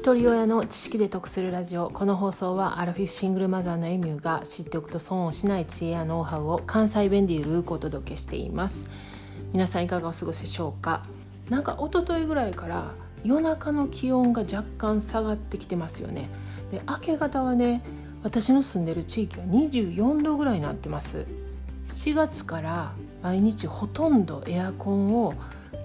一人親の知識で得するラジオ。この放送はアラフィフシングルマザーのエミューが知っておくと損をしない知恵やノウハウを関西弁でゆるくお届けしています。皆さんいかがお過ごしでしょうか？なんか一昨日ぐらいから夜中の気温が若干下がってきてますよね。で明け方はね私の住んでる地域は24度ぐらいになってます。4月から毎日ほとんどエアコンを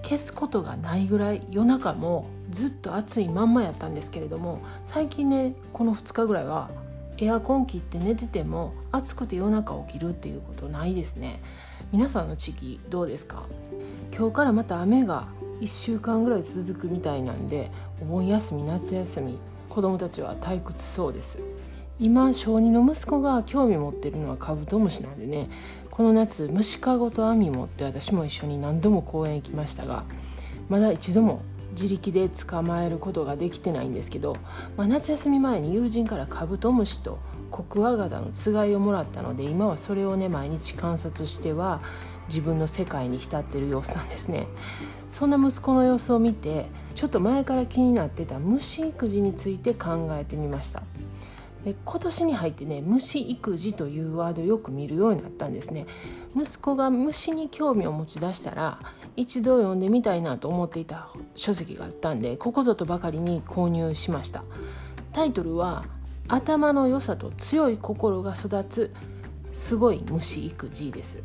消すことがないぐらい夜中もずっと暑いまんまやったんですけれども最近ねこの2日ぐらいはエアコン切って寝てても暑くて夜中起きるっていうことないですね。皆さんの地域どうですか？今日からまた雨が1週間ぐらい続くみたいなんでお盆休み夏休み子供たちは退屈そうです。今小児の息子が興味持ってるのはカブトムシなんでねこの夏虫かごと網持って私も一緒に何度も公園行きましたがまだ一度も自力で捕まえることができてないんですけど、まあ、夏休み前に友人からカブトムシとコクワガタのつがいをもらったので今はそれをね毎日観察しては自分の世界に浸ってる様子なんですね。そんな息子の様子を見てちょっと前から気になってた虫育児について考えてみました。で今年に入ってね虫育児というワードよく見るようになったんですね。息子が虫に興味を持ち出したら一度読んでみたいなと思っていた書籍があったんでここぞとばかりに購入しました。タイトルは頭の良さと強い心が育つすごい虫育児です。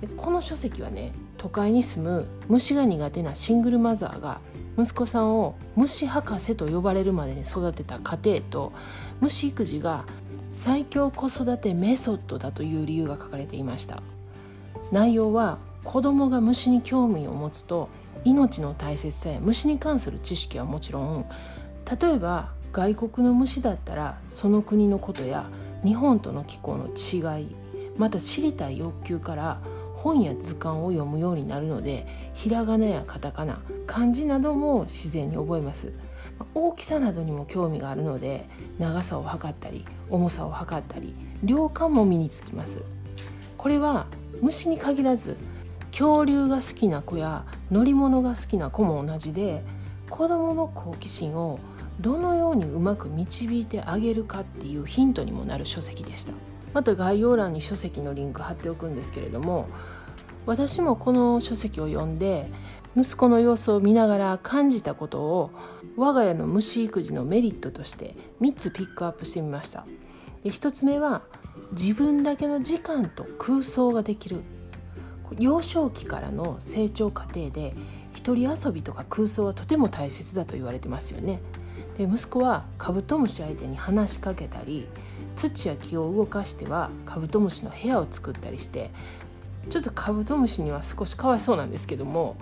でこの書籍はね都会に住む虫が苦手なシングルマザーが息子さんを虫博士と呼ばれるまでに育てた家庭と虫育児が最強子育てメソッドだという理由が書かれていました。内容は子供が虫に興味を持つと命の大切さや虫に関する知識はもちろん例えば外国の虫だったらその国のことや日本との気候の違いまた知りたい欲求から本や図鑑を読むようになるのでひらがなやカタカナ漢字なども自然に覚えます大きさなどにも興味があるので長さを測ったり重さを測ったり量感も身につきますこれは虫に限らず恐竜が好きな子や乗り物が好きな子も同じで子どもの好奇心をどのようにうまく導いてあげるかっていうヒントにもなる書籍でした。また概要欄に書籍のリンク貼っておくんですけれども私もこの書籍を読んで息子の様子を見ながら感じたことを我が家の虫育児のメリットとして3つピックアップしてみました。で1つ目は自分だけの時間と空想ができる。幼少期からの成長過程で一人遊びとか空想はとても大切だと言われてますよね。で息子はカブトムシ相手に話しかけたり土や木を動かしてはカブトムシの部屋を作ったりしてちょっとカブトムシには少しかわいそうなんですけども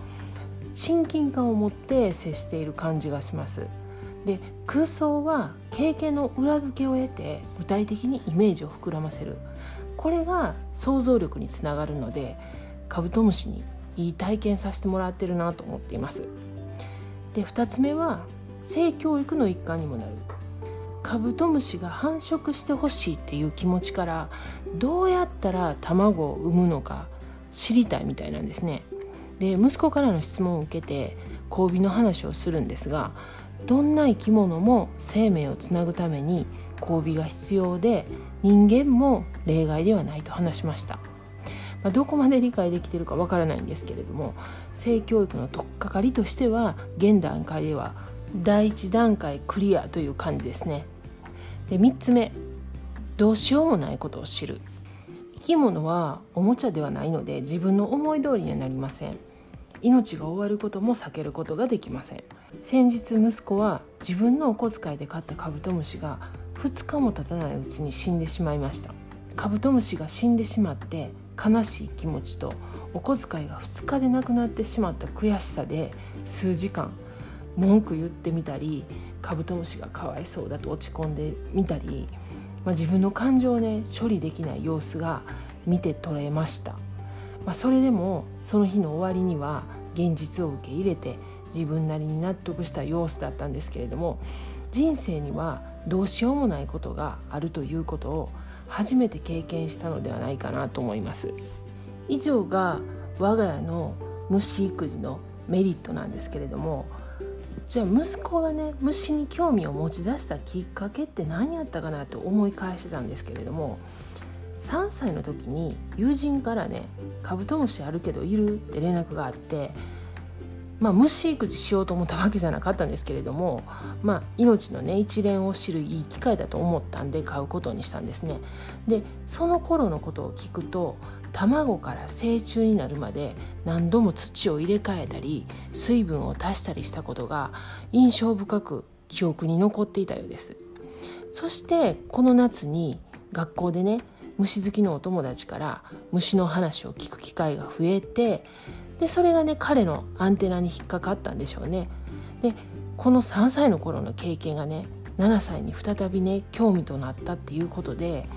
親近感を持って接している感じがします。で空想は経験の裏付けを得て具体的にイメージを膨らませるこれが想像力につながるのでカブトムシにいい体験させてもらってるなと思っていますで2つ目は性教育の一環にもなるカブトムシが繁殖してほしいっていう気持ちからどうやったら卵を産むのか知りたいみたいなんですね。で息子からの質問を受けて交尾の話をするんですがどんな生き物も生命をつなぐために交尾が必要で人間も例外ではないと話しました。まあ、どこまで理解できてるかわからないんですけれども性教育の取っかかりとしては現段階では第1段階クリアという感じですね。で3つ目。どうしようもないことを知る。生き物はおもちゃではないので自分の思い通りにはなりません。命が終わることも避けることができません。先日息子は自分のお小遣いで買ったカブトムシが2日も経たないうちに死んでしまいました。カブトムシが死んでしまって悲しい気持ちとお小遣いが2日でなくなってしまった悔しさで数時間文句言ってみたりカブトムシがかわいそうだと落ち込んでみたり、まあ、自分の感情をね処理できない様子が見て取れました、まあ、それでもその日の終わりには現実を受け入れて自分なりに納得した様子だったんですけれども人生にはどうしようもないことがあるということを初めて経験したのではないかなと思います。以上が我が家の虫育児のメリットなんですけれどもじゃあ息子がね虫に興味を持ち出したきっかけって何やったかなと思い返してたんですけれども3歳の時に友人からね「カブトムシあるけどいる?」って連絡があってまあ、虫育児しようと思ったわけじゃなかったんですけれども、まあ、命のね一連を知るいい機会だと思ったんで買うことにしたんですね。でその頃のことを聞くと卵から成虫になるまで何度も土を入れ替えたり水分を足したりしたことが印象深く記憶に残っていたようです。そしてこの夏に学校でね虫好きのお友達から虫の話を聞く機会が増えてでそれがね彼のアンテナに引っかかったんでしょうね。でこの3歳の頃の経験がね7歳に再びね興味となったっていうことで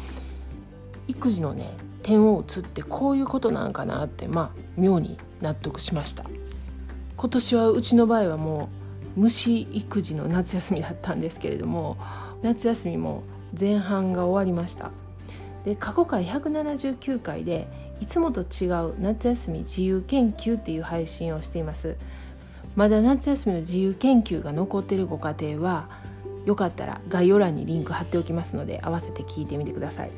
育児のね点を打つってこういうことなんかなってまあ妙に納得しました。今年はうちの場合はもう虫育児の夏休みだったんですけれども夏休みも前半が終わりました。で過去回179回でいつもと違う夏休み自由研究っていう配信をしています。まだ夏休みの自由研究が残っているご家庭はよかったら概要欄にリンク貼っておきますので合わせて聞いてみてください。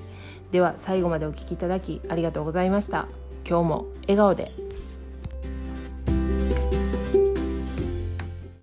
では最後までお聴きいただきありがとうございました。今日も笑顔で。